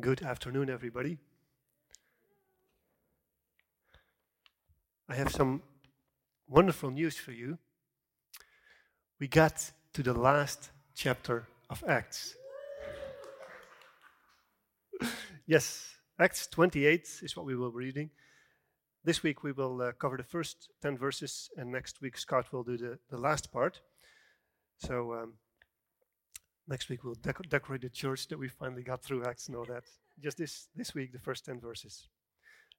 Good afternoon, everybody. I have some wonderful news for you. We got to the last chapter of Acts. yes, Acts 28 is what we will be reading. This week we will uh, cover the first 10 verses, and next week Scott will do the, the last part. So, um, Next week we'll deco- decorate the church that we finally got through Acts and all that. Just this, this week, the first 10 verses.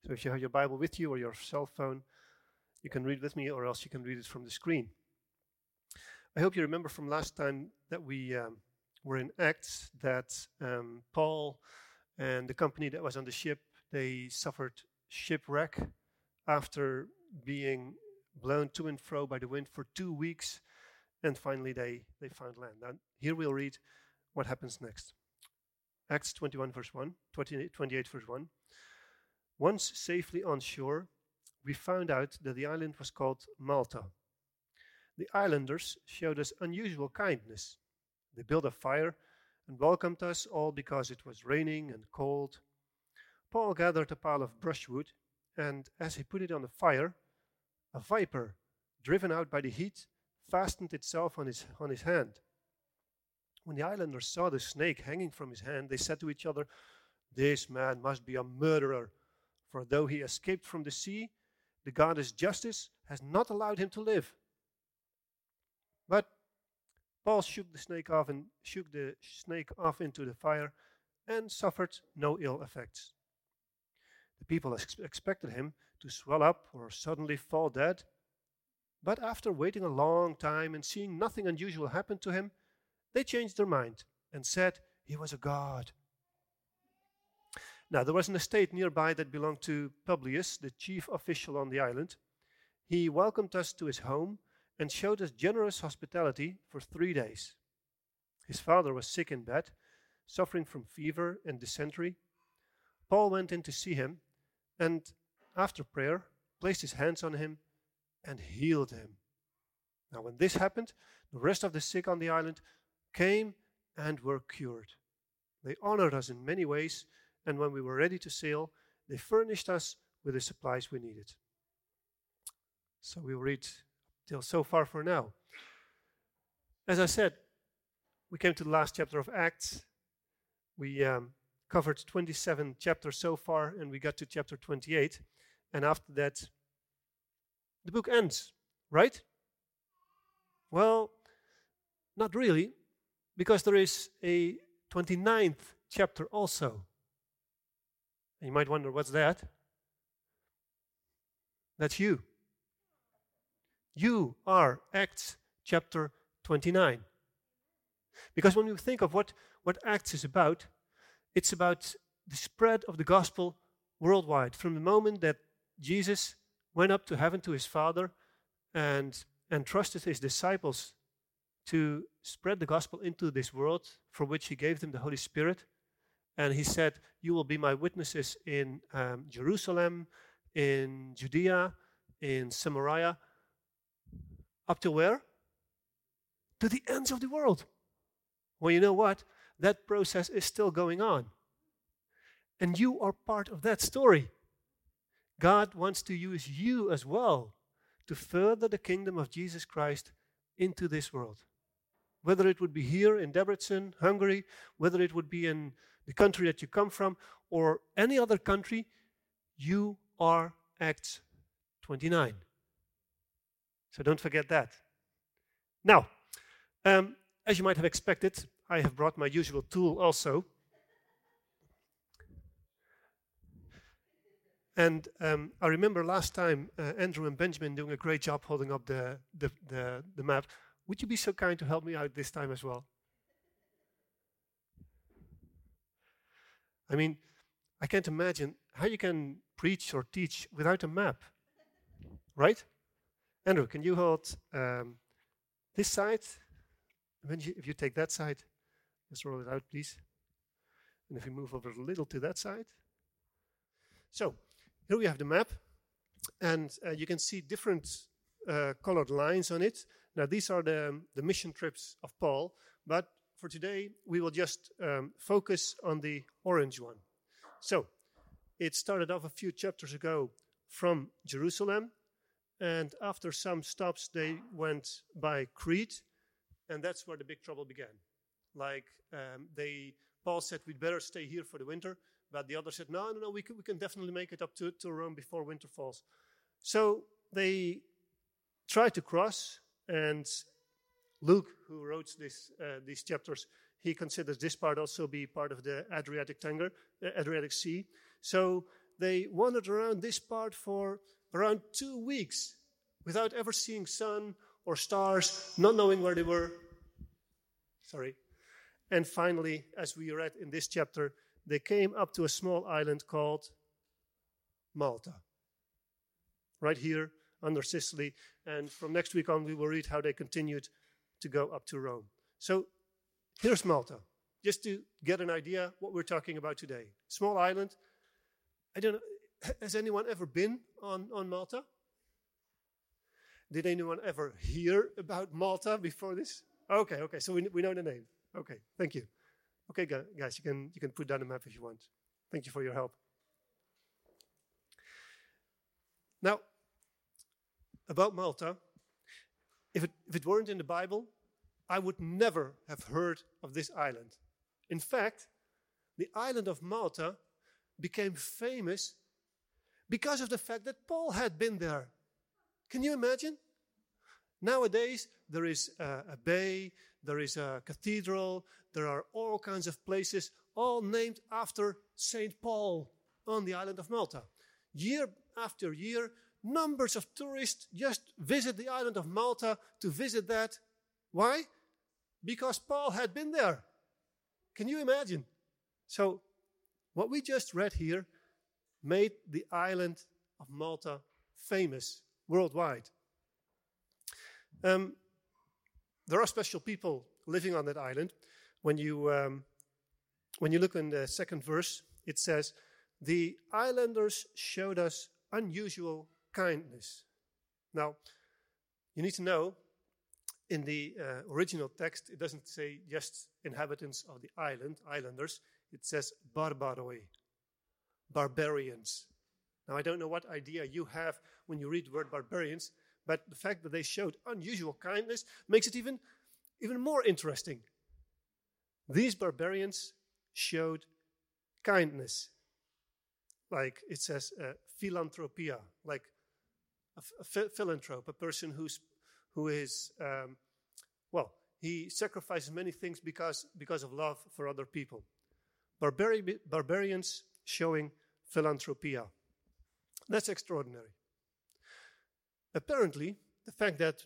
So if you have your Bible with you or your cell phone, you can read with me or else you can read it from the screen. I hope you remember from last time that we um, were in Acts that um, Paul and the company that was on the ship, they suffered shipwreck after being blown to and fro by the wind for two weeks and finally they, they found land. Now, here we'll read what happens next. Acts 21, verse 1, 28, 28, verse 1. Once safely on shore, we found out that the island was called Malta. The islanders showed us unusual kindness. They built a fire and welcomed us all because it was raining and cold. Paul gathered a pile of brushwood, and as he put it on the fire, a viper, driven out by the heat, fastened itself on his, on his hand. When the islanders saw the snake hanging from his hand, they said to each other, This man must be a murderer, for though he escaped from the sea, the goddess Justice has not allowed him to live. But Paul shook the snake off and shook the snake off into the fire and suffered no ill effects. The people ex- expected him to swell up or suddenly fall dead but after waiting a long time and seeing nothing unusual happen to him, they changed their mind and said he was a god. Now, there was an estate nearby that belonged to Publius, the chief official on the island. He welcomed us to his home and showed us generous hospitality for three days. His father was sick in bed, suffering from fever and dysentery. Paul went in to see him and, after prayer, placed his hands on him and healed him. Now, when this happened, the rest of the sick on the island came and were cured. They honored us in many ways, and when we were ready to sail, they furnished us with the supplies we needed. So we will read till so far for now. As I said, we came to the last chapter of Acts. We um, covered 27 chapters so far, and we got to chapter 28. And after that, the book ends, right? Well, not really, because there is a 29th chapter also. And you might wonder, what's that? That's you. You are Acts chapter 29. Because when you think of what, what Acts is about, it's about the spread of the gospel worldwide. From the moment that Jesus went up to heaven to his Father and entrusted his disciples to spread the gospel into this world, for which he gave them the Holy Spirit. And he said, You will be my witnesses in um, Jerusalem, in Judea, in Samaria, up to where? To the ends of the world. Well, you know what? That process is still going on. And you are part of that story. God wants to use you as well to further the kingdom of Jesus Christ into this world. Whether it would be here in Debrecen, Hungary, whether it would be in the country that you come from, or any other country, you are Acts 29. So don't forget that. Now, um, as you might have expected, I have brought my usual tool also. And um, I remember last time uh, Andrew and Benjamin doing a great job holding up the, the, the, the map. Would you be so kind to help me out this time as well? I mean, I can't imagine how you can preach or teach without a map, right? Andrew, can you hold um, this side? You, if you take that side, let's roll it out, please. And if we move over a little to that side. So, here we have the map, and uh, you can see different uh, colored lines on it. Now, these are the, the mission trips of Paul, but for today, we will just um, focus on the orange one. So, it started off a few chapters ago from Jerusalem, and after some stops, they went by Crete, and that's where the big trouble began. Like um, they, Paul said, we'd better stay here for the winter, but the other said, no, no, no, we can, we can definitely make it up to, to Rome before winter falls. So they tried to cross, and Luke, who wrote this, uh, these chapters, he considers this part also be part of the Adriatic Tanger, uh, Adriatic Sea. So they wandered around this part for around two weeks without ever seeing sun or stars, not knowing where they were. Sorry. And finally, as we read in this chapter, they came up to a small island called Malta. Right here under Sicily. And from next week on, we will read how they continued to go up to Rome. So here's Malta, just to get an idea what we're talking about today. Small island. I don't know, has anyone ever been on, on Malta? Did anyone ever hear about Malta before this? Okay, okay, so we, we know the name. Okay, thank you. Okay, guys, you can, you can put down the map if you want. Thank you for your help. Now, about Malta, if it, if it weren't in the Bible, I would never have heard of this island. In fact, the island of Malta became famous because of the fact that Paul had been there. Can you imagine? Nowadays, there is a, bay, there is a cathedral, there are all kinds of places, all named after St. Paul on the island of Malta. Year after year, numbers of tourists just visit the island of Malta to visit that. Why? Because Paul had been there. Can you imagine? So, what we just read here made the island of Malta famous worldwide. Um, there are special people living on that island. When you, um, when you look in the second verse, it says, The islanders showed us unusual kindness. Now, you need to know in the uh, original text, it doesn't say just inhabitants of the island, islanders, it says barbaroi, barbarians. Now, I don't know what idea you have when you read the word barbarians, but the fact that they showed unusual kindness makes it even, even more interesting. These barbarians showed kindness. Like it says, uh, philanthropia, like a, a philanthrope, a person who's, who is, um, well, he sacrifices many things because, because of love for other people. Barbari- barbarians showing philanthropia. That's extraordinary. Apparently, the fact that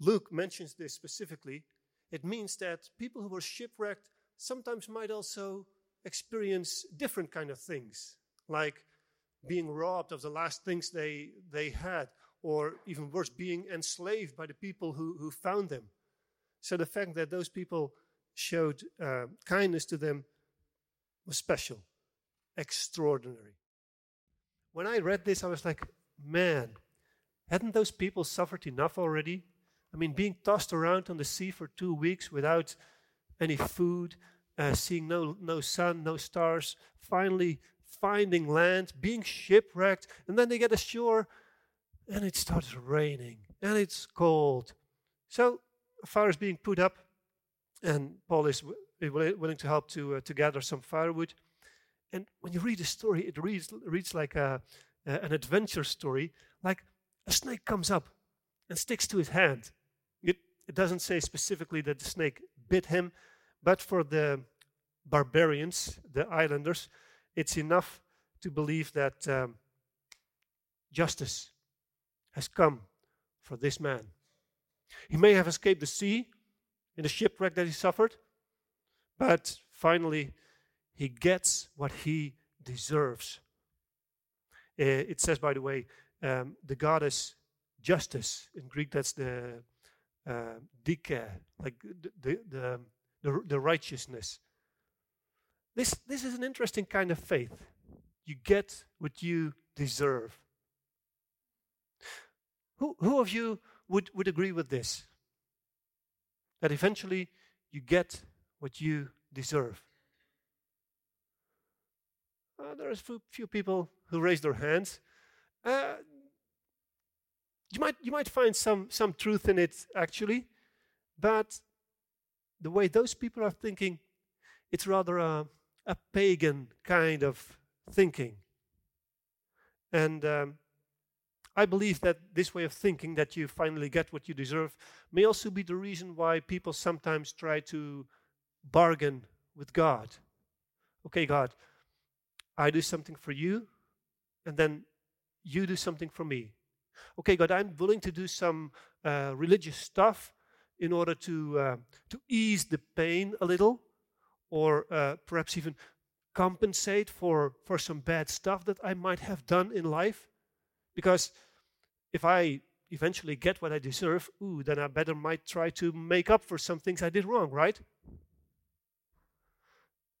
Luke mentions this specifically, it means that people who were shipwrecked sometimes might also experience different kind of things, like being robbed of the last things they, they had, or even worse, being enslaved by the people who, who found them. So the fact that those people showed uh, kindness to them was special, extraordinary. When I read this, I was like, man, hadn't those people suffered enough already? I mean, being tossed around on the sea for two weeks without any food, uh, seeing no, no sun, no stars, finally finding land, being shipwrecked, and then they get ashore and it starts raining and it's cold. So a fire is being put up, and Paul is w- willing to help to, uh, to gather some firewood. And when you read the story, it reads, reads like a, uh, an adventure story, like a snake comes up and sticks to his hand. It, it doesn't say specifically that the snake bit him, but for the barbarians, the islanders, it's enough to believe that um, justice has come for this man. He may have escaped the sea in the shipwreck that he suffered, but finally he gets what he deserves. Uh, it says, by the way, um, the goddess justice. In Greek, that's the uh, dike, like the, the, the, the, the righteousness. This, this is an interesting kind of faith. You get what you deserve. Who, who of you would, would agree with this? That eventually you get what you deserve. uh, are a few people who raise their hands. Uh, you might you might find some some truth in it actually, but the way those people are thinking, it's rather a, a pagan kind of thinking. And um, I believe that this way of thinking, that you finally get what you deserve, may also be the reason why people sometimes try to bargain with God. Okay, God, I do something for you, and then you do something for me. Okay, God, I'm willing to do some uh, religious stuff in order to uh, to ease the pain a little, or uh, perhaps even compensate for for some bad stuff that I might have done in life. Because if I eventually get what I deserve, ooh, then I better might try to make up for some things I did wrong, right?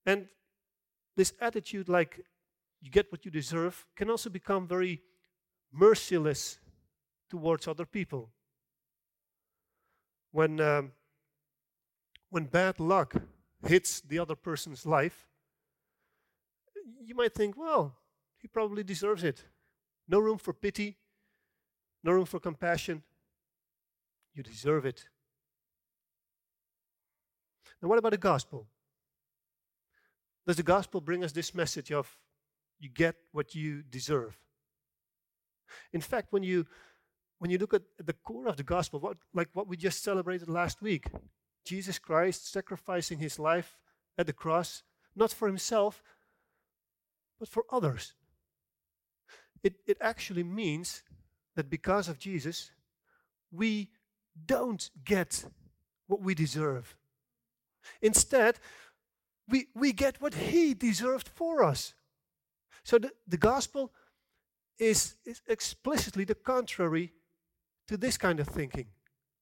And this attitude, like you get what you deserve, can also become very merciless towards other people. When, um, when bad luck hits the other person's life, you might think, well, he probably deserves it. No room for pity, no room for compassion. You deserve it. Now, what about the gospel? Does the gospel bring us this message of you get what you deserve? In fact, when you when you look at the core of the gospel, what, like what we just celebrated last week, Jesus Christ sacrificing his life at the cross, not for himself, but for others. It, it actually means that because of Jesus, we don't get what we deserve. Instead, we, we get what he deserved for us. So the, the gospel is, is explicitly the contrary to this kind of thinking.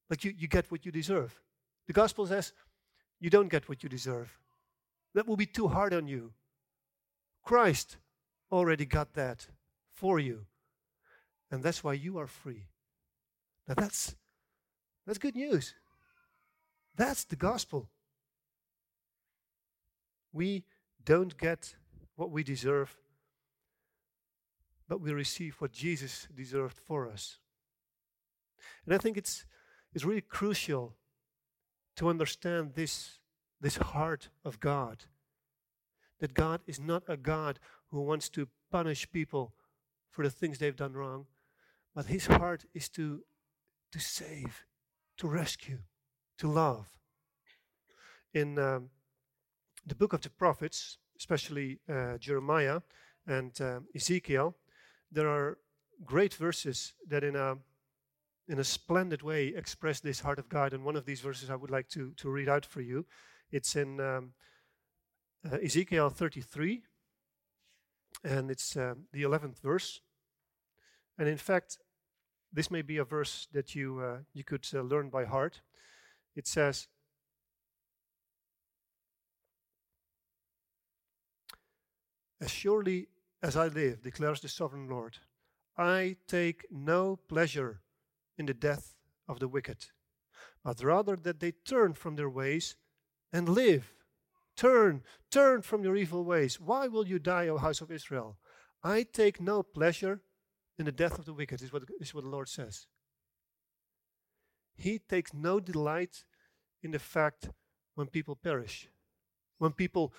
Like you, you get what you deserve. The gospel says you don't get what you deserve. That will be too hard on you. Christ already got that for you. And that's why you are free. Now that's that's good news. That's the gospel. We don't get what we deserve, but we receive what Jesus deserved for us. And I think it's, it's really crucial to understand this, this heart of God. That God is not a God who wants to punish people for the things they've done wrong, but his heart is to, to save, to rescue, to love. In um, the book of the prophets, especially uh, Jeremiah and uh, Ezekiel, there are great verses that in a in a splendid way express this heart of God. And one of these verses I would like to, to read out for you. It's in um, uh, Ezekiel 33, and it's uh, the 11th verse. And in fact, this may be a verse that you, uh, you could uh, learn by heart. It says, As surely as I live, declares the sovereign Lord, I take no pleasure in the death of the wicked, but rather that they turn from their ways and live. Turn, turn from your evil ways. Why will you die, O house of Israel? I take no pleasure in the death of the wicked, is what, is what the Lord says. He takes no delight in the fact when people perish, when people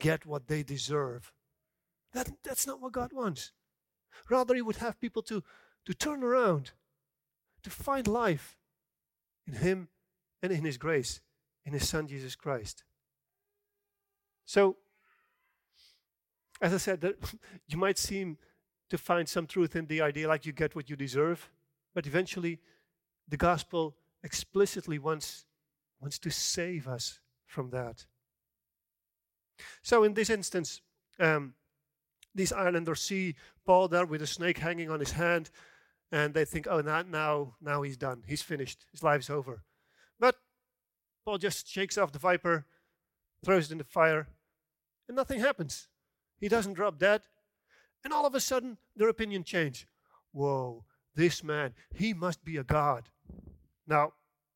get what they deserve. That, that's not what God wants. Rather, He would have people to, to turn around to find life in Him and in His grace, in His Son Jesus Christ. So, as I said, that you might seem to find some truth in the idea like you get what you deserve, but eventually the gospel explicitly wants, wants to save us from that. So, in this instance, um, these islanders see Paul there with a snake hanging on his hand, and they think, oh, now, now, now he's done. He's finished. His life's over. But Paul just shakes off the viper, throws it in the fire, and nothing happens. He doesn't drop dead. And all of a sudden, their opinion change. Whoa, this man, he must be a god. Now,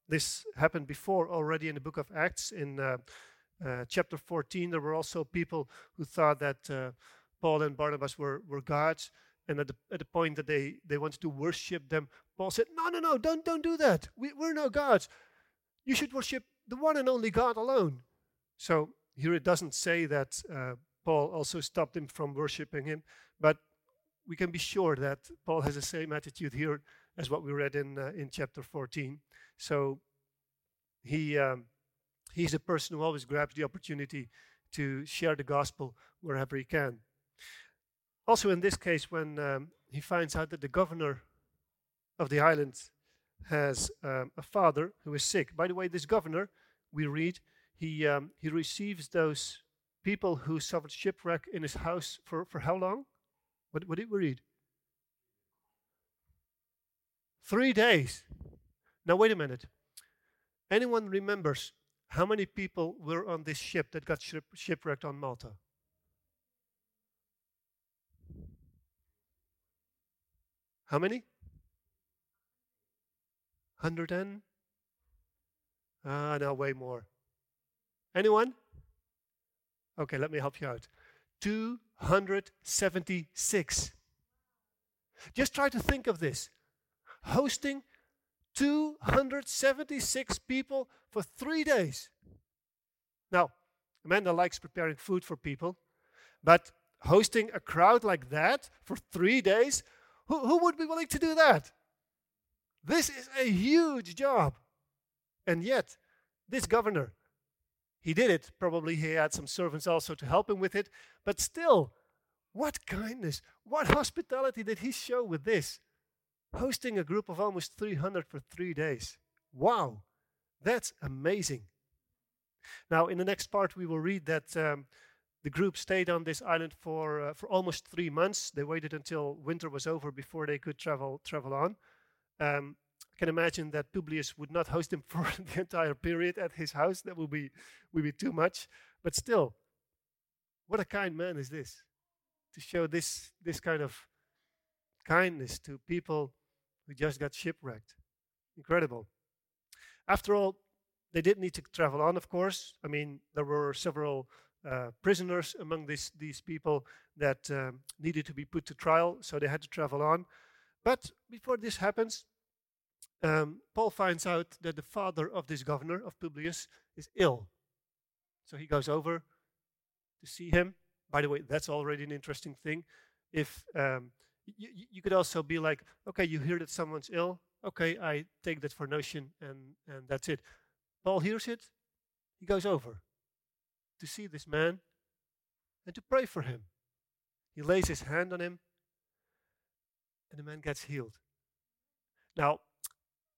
this happened before already in the book of Acts. In uh, uh, chapter 14, there were also people who thought that uh, Paul and Barnabas were, were gods. And at the, at the point that they, they wanted to worship them, Paul said, No, no, no, don't, don't do that. We, we're no gods. You should worship the one and only God alone. So here it doesn't say that uh, Paul also stopped him from worshiping him, but we can be sure that Paul has the same attitude here as what we read in uh, in chapter 14. So he um, he's a person who always grabs the opportunity to share the gospel wherever he can. Also, in this case, when um, he finds out that the governor of the island has um, a father who is sick. By the way, this governor, we read, he um, he receives those people who suffered shipwreck in his house for, for how long? What, what did we read? Three days. Now, wait a minute. Anyone remembers how many people were on this ship that got ship, shipwrecked on Malta? How many? 100 and? Ah, no, way more. Anyone? Okay, let me help you out. 276. Just try to think of this hosting 276 people for three days. Now, Amanda likes preparing food for people, but hosting a crowd like that for three days, who, who would be willing to do that? This is a huge job. And yet, this governor he did it. Probably he had some servants also to help him with it. But still, what kindness, what hospitality did he show with this? Hosting a group of almost 300 for three days. Wow, that's amazing. Now, in the next part, we will read that um, the group stayed on this island for, uh, for almost three months. They waited until winter was over before they could travel, travel on. Um, can imagine that Publius would not host them for the entire period at his house. That would be, would be too much. But still, what a kind man is this to show this, this kind of kindness to people who just got shipwrecked. Incredible. After all, they did need to travel on, of course. I mean, there were several uh, prisoners among this, these people that um, needed to be put to trial, so they had to travel on. But before this happens, um, Paul finds out that the father of this governor, of Publius, is ill. So he goes over to see him. By the way, that's already an interesting thing. If um, y- you could also be like, okay, you hear that someone's ill. Okay, I take that for notion, and and that's it. Paul hears it. He goes over to see this man and to pray for him. He lays his hand on him, and the man gets healed. Now,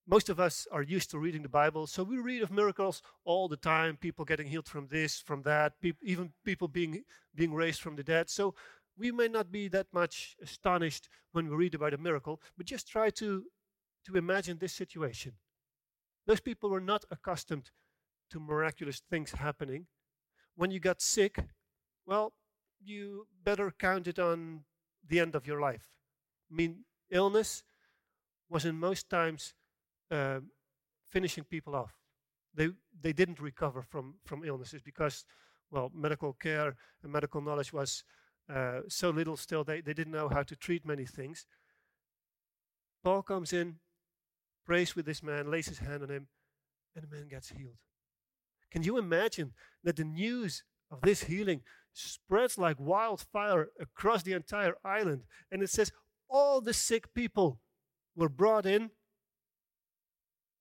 most of us are used to reading the Bible, so we read of miracles all the time people getting healed from this, from that, even people being, being raised from the dead. So we may not be that much astonished when we read about a miracle, but just try to, to imagine this situation. Those people were not accustomed to miraculous things happening. When you got sick, well, you better count it on the end of your life. I mean, illness was in most times uh, finishing people off. They, they didn't recover from, from illnesses because, well, medical care and medical knowledge was uh, so little still, they, they didn't know how to treat many things. Paul comes in, prays with this man, lays his hand on him, and the man gets healed. Can you imagine that the news of this healing spreads like wildfire across the entire island? And it says all the sick people were brought in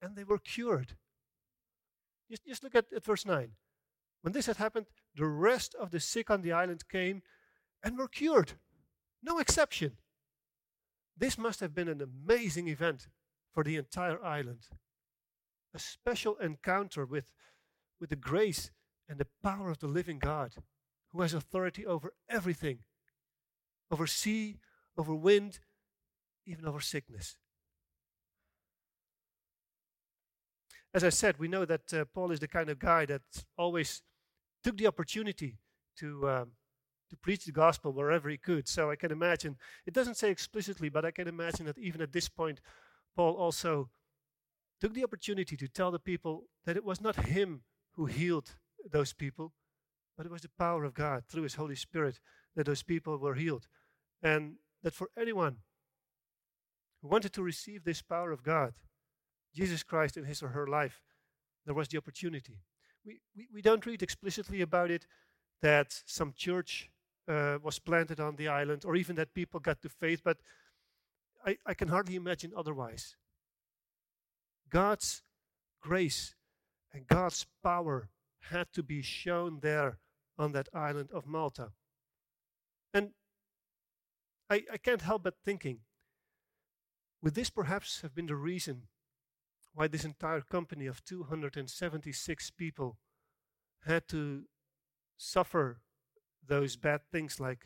and they were cured. Just, just look at, at verse 9. When this had happened, the rest of the sick on the island came and were cured. No exception. This must have been an amazing event for the entire island. A special encounter with, with the grace and the power of the living God, who has authority over everything over sea, over wind, even over sickness. as I said, we know that uh, Paul is the kind of guy that always took the opportunity to um, to preach the gospel wherever he could. So I can imagine it doesn't say explicitly, but I can imagine that even at this point, Paul also took the opportunity to tell the people that it was not him who healed those people, but it was the power of God through His Holy Spirit that those people were healed. And that for anyone who wanted to receive this power of God, Jesus Christ in his or her life, there was the opportunity. We, we, we don't read explicitly about it that some church uh, was planted on the island or even that people got to faith, but I, I can hardly imagine otherwise. God's grace and God's power had to be shown there on that island of Malta. And I, I can't help but thinking, would this perhaps have been the reason why this entire company of 276 people had to suffer those bad things like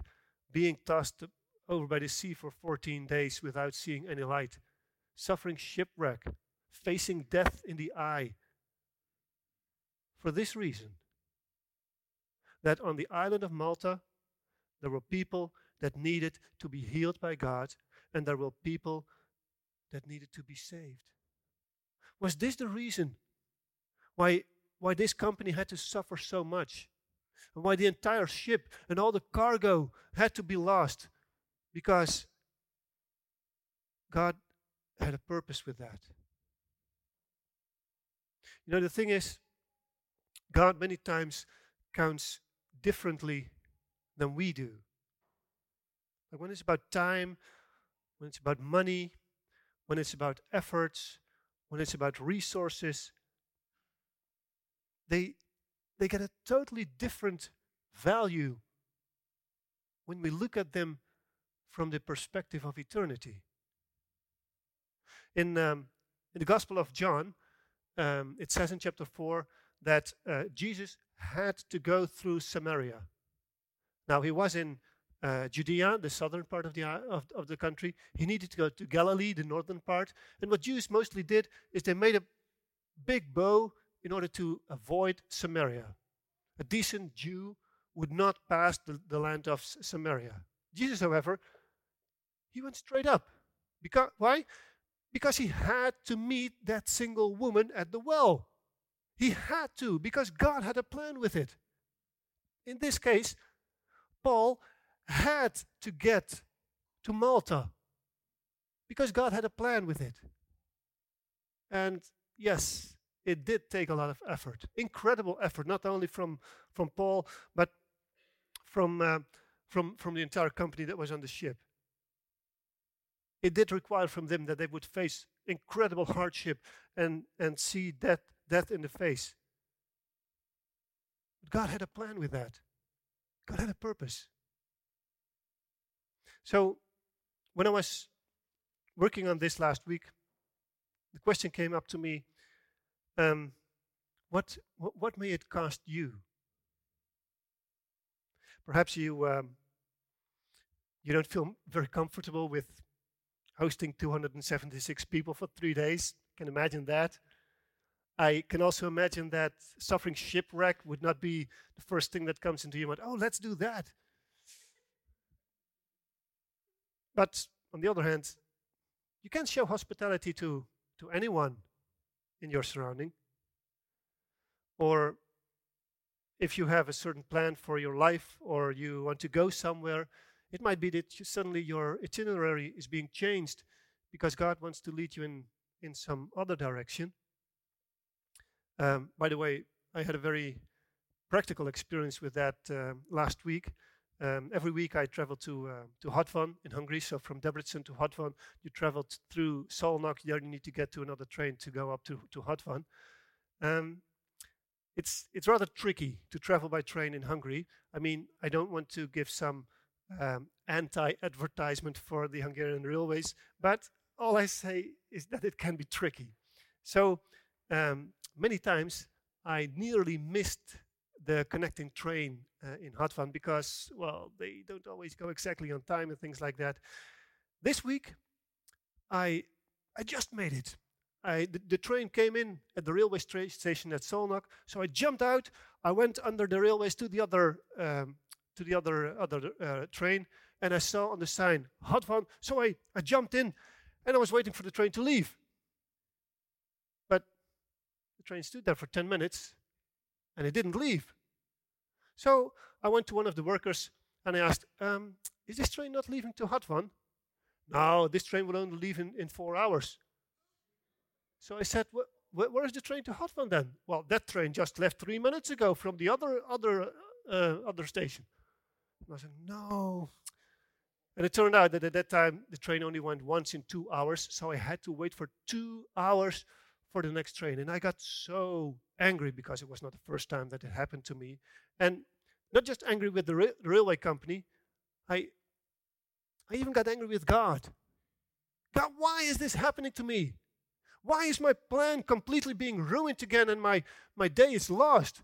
being tossed over by the sea for 14 days without seeing any light, suffering shipwreck, facing death in the eye. For this reason, that on the island of Malta, there were people that needed to be healed by God, and there were people that needed to be saved. Was this the reason why, why this company had to suffer so much? And why the entire ship and all the cargo had to be lost? Because God had a purpose with that. You know, the thing is, God many times counts differently than we do. Like when it's about time, when it's about money, when it's about efforts, when it's about resources, they, they get a totally different value when we look at them from the perspective of eternity. In, um, in the Gospel of John, um, it says in chapter 4 that uh, Jesus had to go through Samaria. Now, he was in uh, Judea, the southern part of the, uh, of, of the country. He needed to go to Galilee, the northern part. And what Jews mostly did is they made a big bow in order to avoid Samaria. A decent Jew would not pass the, the land of Samaria. Jesus, however, he went straight up. Because, why? Because he had to meet that single woman at the well. He had to, because God had a plan with it. In this case, Paul had to get to Malta because God had a plan with it. And yes, it did take a lot of effort, incredible effort, not only from, from Paul, but from, uh, from, from the entire company that was on the ship. It did require from them that they would face incredible hardship and, and see death, death in the face. But God had a plan with that. God had a purpose. So, when I was working on this last week, the question came up to me um, what, what, may it cost you? Perhaps you, um, you don't feel very comfortable with hosting 276 people for three days. Can imagine that. I can also imagine that suffering shipwreck would not be the first thing that comes into your mind. Oh, let's do that. But on the other hand, you can show hospitality to, to anyone in your surrounding. Or if you have a certain plan for your life or you want to go somewhere, it might be that you, suddenly your itinerary is being changed because God wants to lead you in, in some other direction. Um, by the way, I had a very practical experience with that uh, last week. Um, every week I travel to uh, to Hatvan in Hungary. So from Debrecen to Hatvan, you travel through Szolnok. There you need to get to another train to go up to to Hatvan. Um, it's it's rather tricky to travel by train in Hungary. I mean, I don't want to give some um, anti-advertisement for the Hungarian railways, but all I say is that it can be tricky. So um, many times I nearly missed the connecting train uh, in Hatvan because, well, they don't always go exactly on time and things like that. This week, I I just made it. I, the, the, train came in at the railway station at Szolnok, so I jumped out. I went under the railways to the other um, to the other other uh, train, and I saw on the sign Hatvan. So I, I jumped in, and I was waiting for the train to leave. The train stood there for ten minutes, and it didn't leave. So I went to one of the workers and I asked, um, Is this train not leaving to Hatvan? No, this train will only leave in, in four hours. So I said, Where is the train to Hatvan then? Well, that train just left three minutes ago from the other, other, uh, other station. And I said, No. And it turned out that at that time the train only went once in two hours, so I had to wait for two hours for the next train. And I got so angry because it was not the first time that it happened to me. And not just angry with the ra- railway company, I, I even got angry with God. God, why is this happening to me? Why is my plan completely being ruined again and my, my day is lost?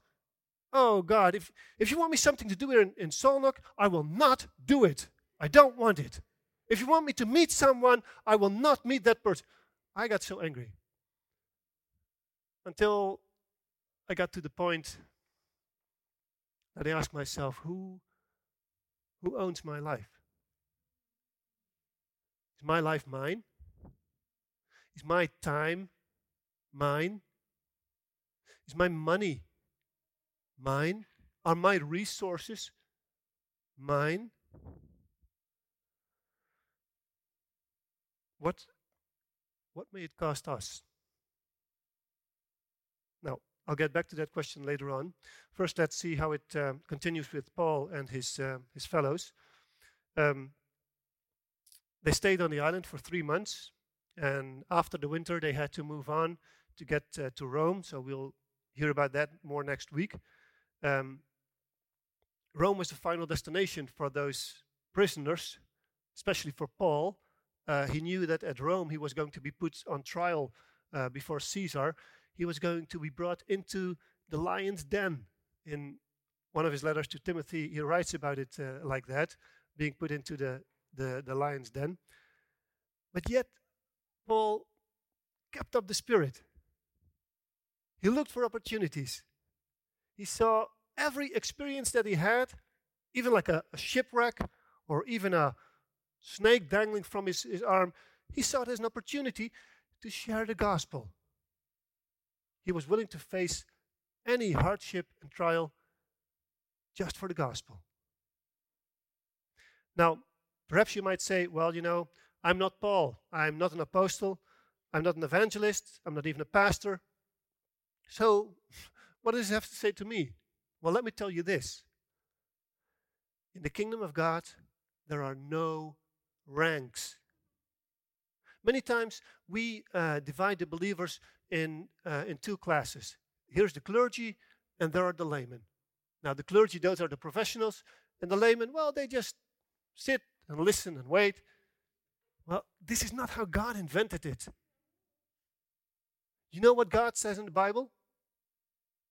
Oh God, if, if you want me something to do here in, in Szolnok, I will not do it. I don't want it. If you want me to meet someone, I will not meet that person. I got so angry. Until I got to the point that I asked myself, who, who owns my life? Is my life mine? Is my time mine? Is my money mine? Are my resources mine? What, what may it cost us? I'll get back to that question later on. First, let's see how it um, continues with Paul and his, uh, his fellows. Um, they stayed on the island for three months, and after the winter, they had to move on to get uh, to Rome. So we'll hear about that more next week. Um, Rome was the final destination for those prisoners, especially for Paul. Uh, he knew that at Rome he was going to be put on trial uh, before Caesar. He was going to be brought into the lion's den. In one of his letters to Timothy, he writes about it uh, like that, being put into the, the, the lion's den. But yet, Paul kept up the spirit. He looked for opportunities. He saw every experience that he had, even like a, a shipwreck or even a, snake dangling from his, his arm, he saw it as an opportunity to share the gospel. He was willing to face any hardship and trial just for the gospel. Now, perhaps you might say, well, you know, I'm not Paul. I'm not an apostle. I'm not an evangelist. I'm not even a pastor. So, what does it have to say to me? Well, let me tell you this. In the kingdom of God, there are no ranks. Many times we uh, divide the believers in, uh, in two classes. Here's the clergy, and there are the laymen. Now, the clergy, those are the professionals, and the laymen, well, they just sit and listen and wait. Well, this is not how God invented it. You know what God says in the Bible?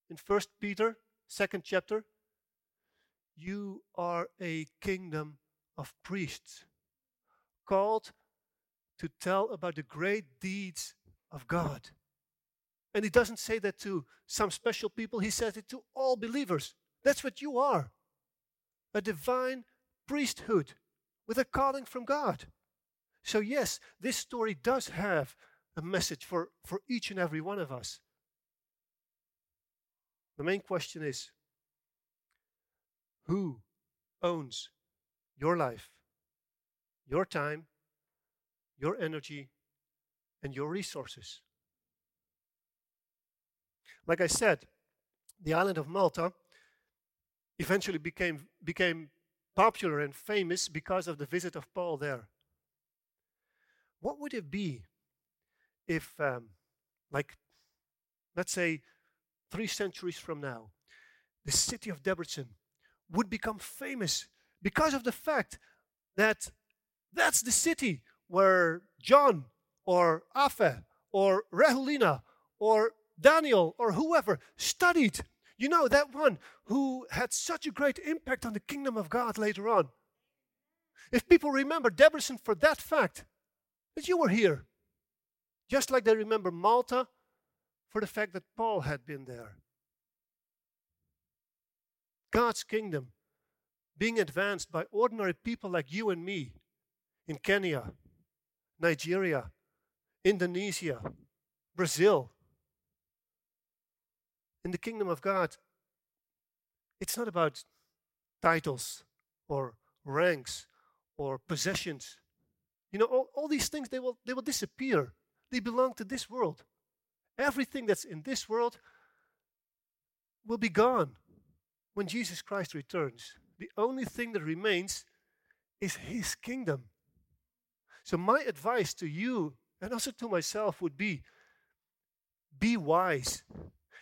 In First Peter, second chapter, you are a kingdom of priests called to tell about the great deeds of God. And he doesn't say that to some special people, he says it to all believers. That's what you are a divine priesthood with a calling from God. So, yes, this story does have a message for, for each and every one of us. The main question is who owns your life? your time, your energy, and your resources. Like I said, the island of Malta eventually became, became popular and famous because of the visit of Paul there. What would it be if, um, like, let's say, three centuries from now, the city of Debrecen would become famous because of the fact that that's the city where John or Afe or Rehulina or Daniel or whoever studied. You know, that one who had such a great impact on the kingdom of God later on. If people remember Debrecen for that fact, that you were here, just like they remember Malta for the fact that Paul had been there. God's kingdom being advanced by ordinary people like you and me in Kenya, Nigeria, Indonesia, Brazil. In the kingdom of God, it's not about titles or ranks or possessions. You know, all, all these things, they will, they will disappear. They belong to this world. Everything that's in this world will be gone when Jesus Christ returns. The only thing that remains is His kingdom. So, my advice to you and also to myself would be be wise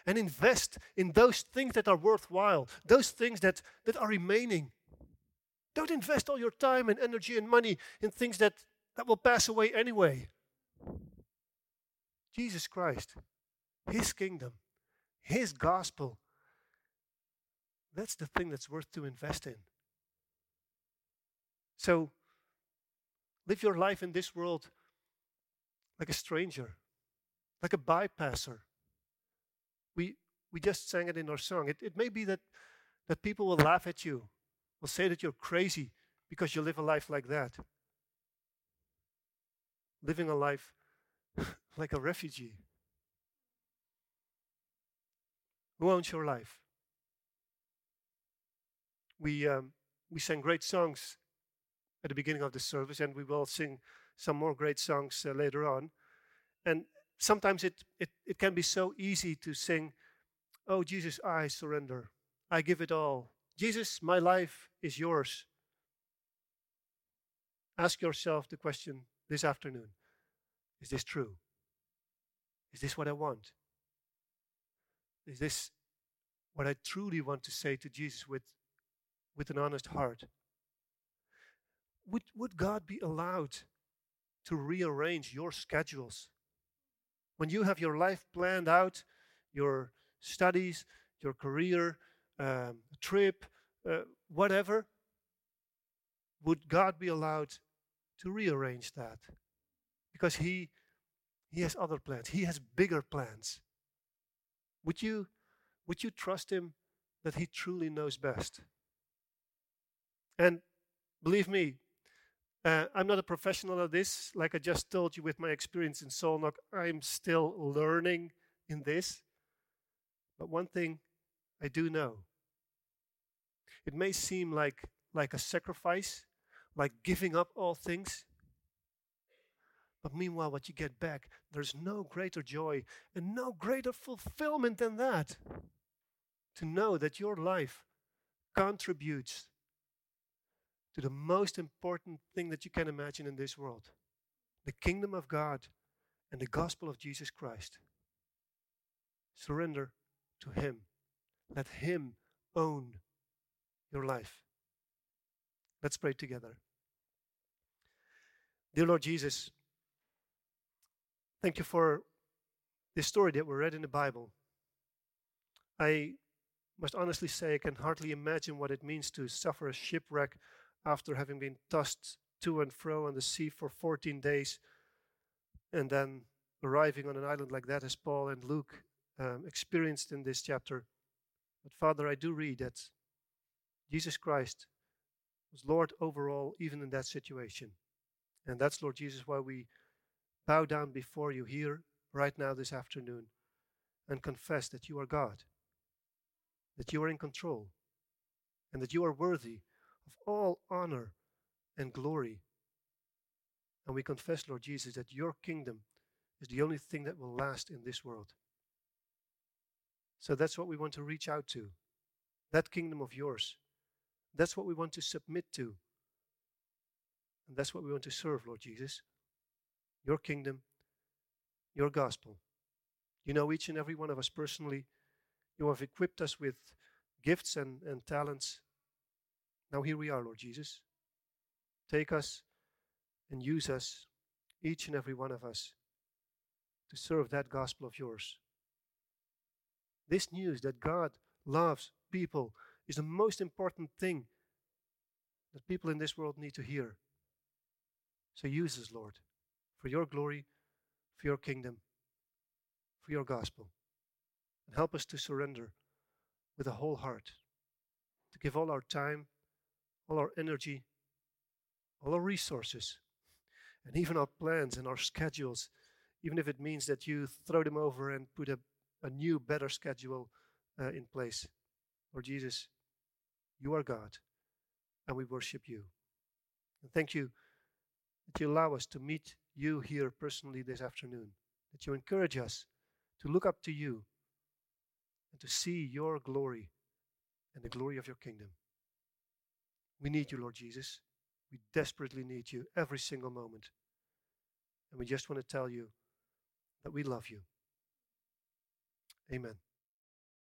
and invest in those things that are worthwhile, those things that, that are remaining. Don't invest all your time and energy and money in things that, that will pass away anyway. Jesus Christ, His kingdom, His gospel, that's the thing that's worth to invest in. So, live your life in this world like a stranger, like a bypasser. We, we just sang it in our song. It, it may be that, that people will laugh at you, will say that you're crazy because you live a life like that. Living a life like a refugee. Who owns your life? We, um, we sang great songs at the beginning of the service, and we will sing some more great songs uh, later on. And sometimes it, it, it can be so easy to sing, Oh, Jesus, I surrender. I give it all. Jesus, my life is yours. Ask yourself the question this afternoon Is this true? Is this what I want? Is this what I truly want to say to Jesus with, with an honest heart? Would, would God be allowed to rearrange your schedules. When you have your life planned out, your studies, your career, um, trip, uh, whatever, would God be allowed to rearrange that? Because He, he has other plans. He has bigger plans. Would you, would you trust Him that He truly knows best? And believe me, uh, I'm not a professional at this. Like I just told you with my experience in Szolnok, I'm still learning in this. But one thing I do know it may seem like, like a sacrifice, like giving up all things. But meanwhile, what you get back, there's no greater joy and no greater fulfillment than that. To know that your life contributes to the most important thing that you can imagine in this world the kingdom of God and the gospel of Jesus Christ. Surrender to Him. Let Him own your life. Let's pray together. Dear Lord Jesus, thank you for this story that we read in the Bible. I must honestly say I can hardly imagine what it means to suffer a shipwreck after having been tossed to and fro on the sea for 14 days and then arriving on an island like that as Paul and Luke um, experienced in this chapter. But Father, I do read that Jesus Christ was Lord over all, even in that situation. And that's, Lord Jesus, why we bow down before you here, right now, this afternoon, and confess that you are God, that you are in control, and that you are worthy of all honor and glory. And we confess, Lord Jesus, that your kingdom is the only thing that will last in this world. So that's what we want to reach out to that kingdom of yours. That's what we want to submit to. And that's what we want to serve, Lord Jesus. Your kingdom, your gospel. You know each and every one of us personally. You have equipped us with gifts and, and talents now, here we are, Lord Jesus. Take us and use us, each and every one of us, to serve that gospel of yours. This news that God loves people is the most important thing that people in this world need to hear. So use us, Lord, for your glory, for your kingdom, for your gospel. And help us to surrender with a whole heart, to give all our time, all our energy, all our resources, and even our plans and our schedules, even if it means that you throw them over and put a, a new, better schedule uh, in place. Lord Jesus, you are God. and we worship you. And thank you that you allow us to meet you here personally this afternoon, that you encourage us to look up to you and to see your glory and the glory of your kingdom. We need you, Lord Jesus. We desperately need you every single moment. And we just want to tell you that we love you. Amen.